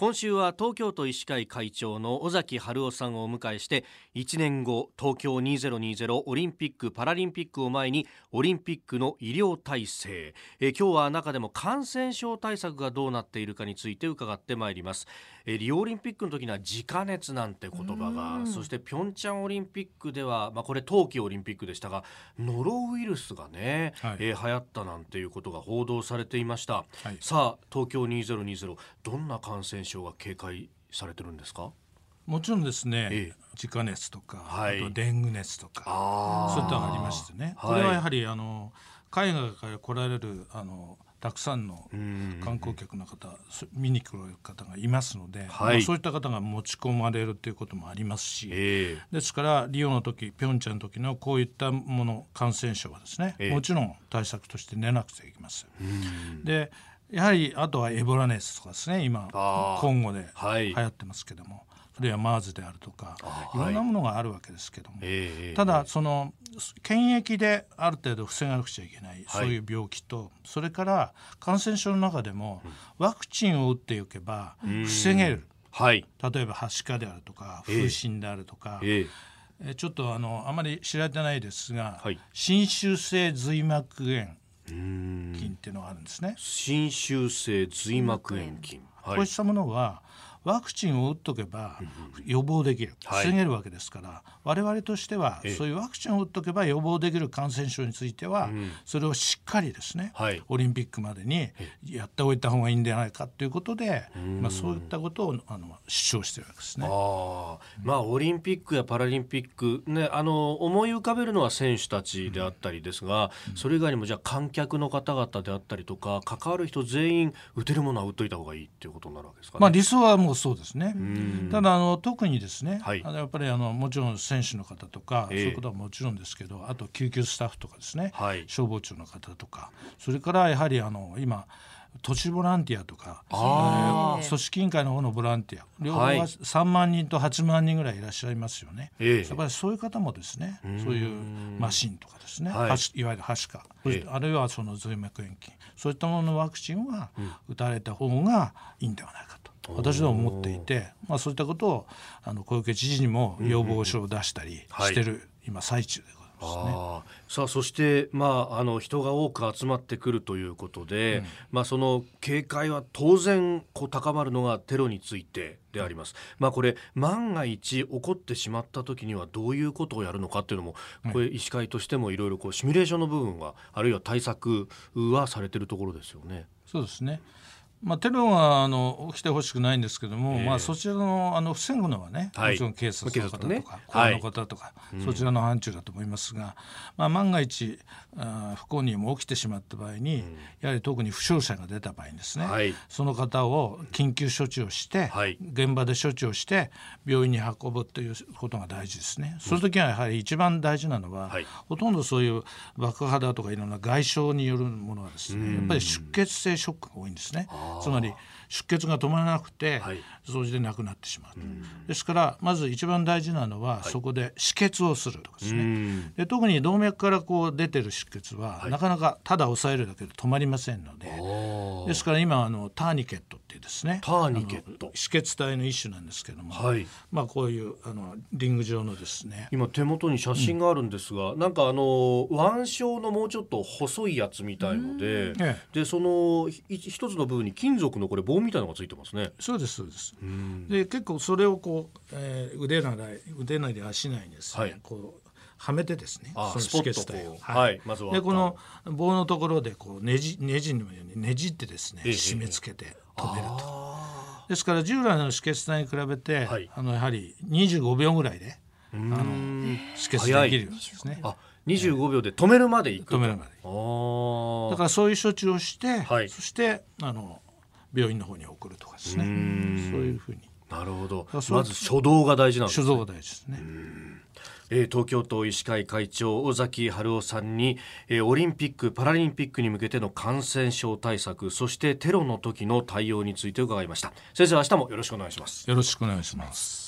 今週は東京都医師会会長の尾崎春夫さんをお迎えして1年後東京2020オリンピック・パラリンピックを前にオリンピックの医療体制。え今日は中でも感染症対策がどうなっているかについて伺ってまいります。えリオオリンピックの時には自家熱なんて言葉がそしてピョンチャンオリンピックでは、まあ、これ冬季オリンピックでしたがノロウイルスがね、はい、えー、流行ったなんていうことが報道されていました、はい、さあ東京2020どんな感染症が警戒されてるんですか？もちろんですね、ええ、自家熱とか、はい、あとデング熱とかそういったのがありましてね、これはやはりあの海外から来られるあのたくさんの観光客の方見に来る方がいますので、はい、そういった方が持ち込まれるということもありますし、えー、ですからリオの時ピョンチャンの時のこういったもの感染症はですね、えー、もちろん対策として寝なくちゃいけません。でやはりあとはエボラ熱とかですね。今今後で流行ってますけども、はいあるいは MERS であるとかいろんなものがあるわけですけども、はい、ただその検疫である程度防がなくちゃいけない、そういう病気とそれから感染症の中でもワクチンを打っておけば防げる、はい、例えばはしかであるとか風疹であるとか、えー、ちょっとあのあまり知られてないですが、はい、侵襲性髄膜炎菌っていうのがあるんですね。侵襲性髄膜炎菌、こうしたものはワクチンを打っとけば予防できる、防げるわけですから、はい、我々としてはそういうワクチンを打っとけば予防できる感染症については、それをしっかりですね、はい、オリンピックまでにやっておいた方がいいんじゃないかということで、まあ、そういったことをあの主張してるわけですね。あまあ、オリンピックやパラリンピック、ね、あの思い浮かべるのは選手たちであったりですが、うん、それ以外にもじゃあ観客の方々であったりとか関わる人全員打てるものは打っといた方がいいっていうことになるわけですか、ね、まあ、理想はもうそうですね。ただあの特にですね、はい、あのやっぱりあのもちろん選手の方とか、えー、そういうことはもちろんですけどあと救急スタッフとかですね、はい、消防庁の方とかそれからやはりあの今都市ボランティアとか、えー、組織委員会の方のボランティア両方は3万人と8万人ぐらいいらっしゃいますよね、やっぱりそういう方もですねそういうマシンとかですね、はい、いわゆるはしか、あるいはその髄膜炎菌そういったもののワクチンは打たれた方がいいんではないかと。私は思っていて、まあ、そういったことをあの小池知事にも要望書を出したりしてる、今最中であさあそして、まあ、あの人が多く集まってくるということで、うん、まあ、その警戒は当然こう高まるのがテロについてであります。まあ、これ万が一起こってしまった時にはどういうことをやるのかっていうのもこれ医師会としてもいろいろこうシミュレーションの部分はあるいは対策はされてるところですよね。そうですねまあ、テロはあの起きてほしくないんですけども、えー、まあ、そちらのあの防ぐのはね、はい、もちろん警察の方とか、ね、公安の方とか、はい、そちらの範疇だと思いますが、まあ、万が一あ不幸にも起きてしまった場合に、うん、やはり特に負傷者が出た場合にですね、はい、その方を緊急処置をして、現場で処置をして病院に運ぶということが大事ですね。その時はやはり一番大事なのは、ほとんどそういう爆破だとかいろんな外傷によるものはですね、やっぱり出血性ショックが多いんですね。つまり出血が止まらなくて、はい、それで亡くなってしまう、ですからまず一番大事なのは、そこで止血をするとかですね。で特に動脈からこう出てる出血は、なかなかただ抑えるだけで止まりませんのでですから今あのターニケットっていうですね。ターニケット。止血体の一種なんですけども、はい、まあこういうあのリング状のですね。今手元に写真があるんですが、うん、なんかあの腕章のもうちょっと細いやつみたいので、ええ、でその一つの部分に金属のこれ棒みたいなのがついてますね。そうですそうです。で結構それをこう、えー、腕なら腕なり足内にですね、はい、こうはめてですね、その止血体を、はい、まずは。でこの棒のところでこうねじねじのようにねじってですね、締め付けて止めると。ですから従来の止血体に比べて、はい、あのやはり25秒ぐらいであの止血できるんですね。あ25秒で止めるまでいく。止めるまで。だからそういう処置をして、はい、そしてあの病院の方に送るとかですね。そういうふうに。なるほど。まず初動が大事なんです、ね、初動が大事ですね。えー、東京都医師会会長尾崎春夫さんに、えー、オリンピック・パラリンピックに向けての感染症対策そしてテロの時の対応について伺いました。先生明日もよろしくお願いします。よろしくお願いします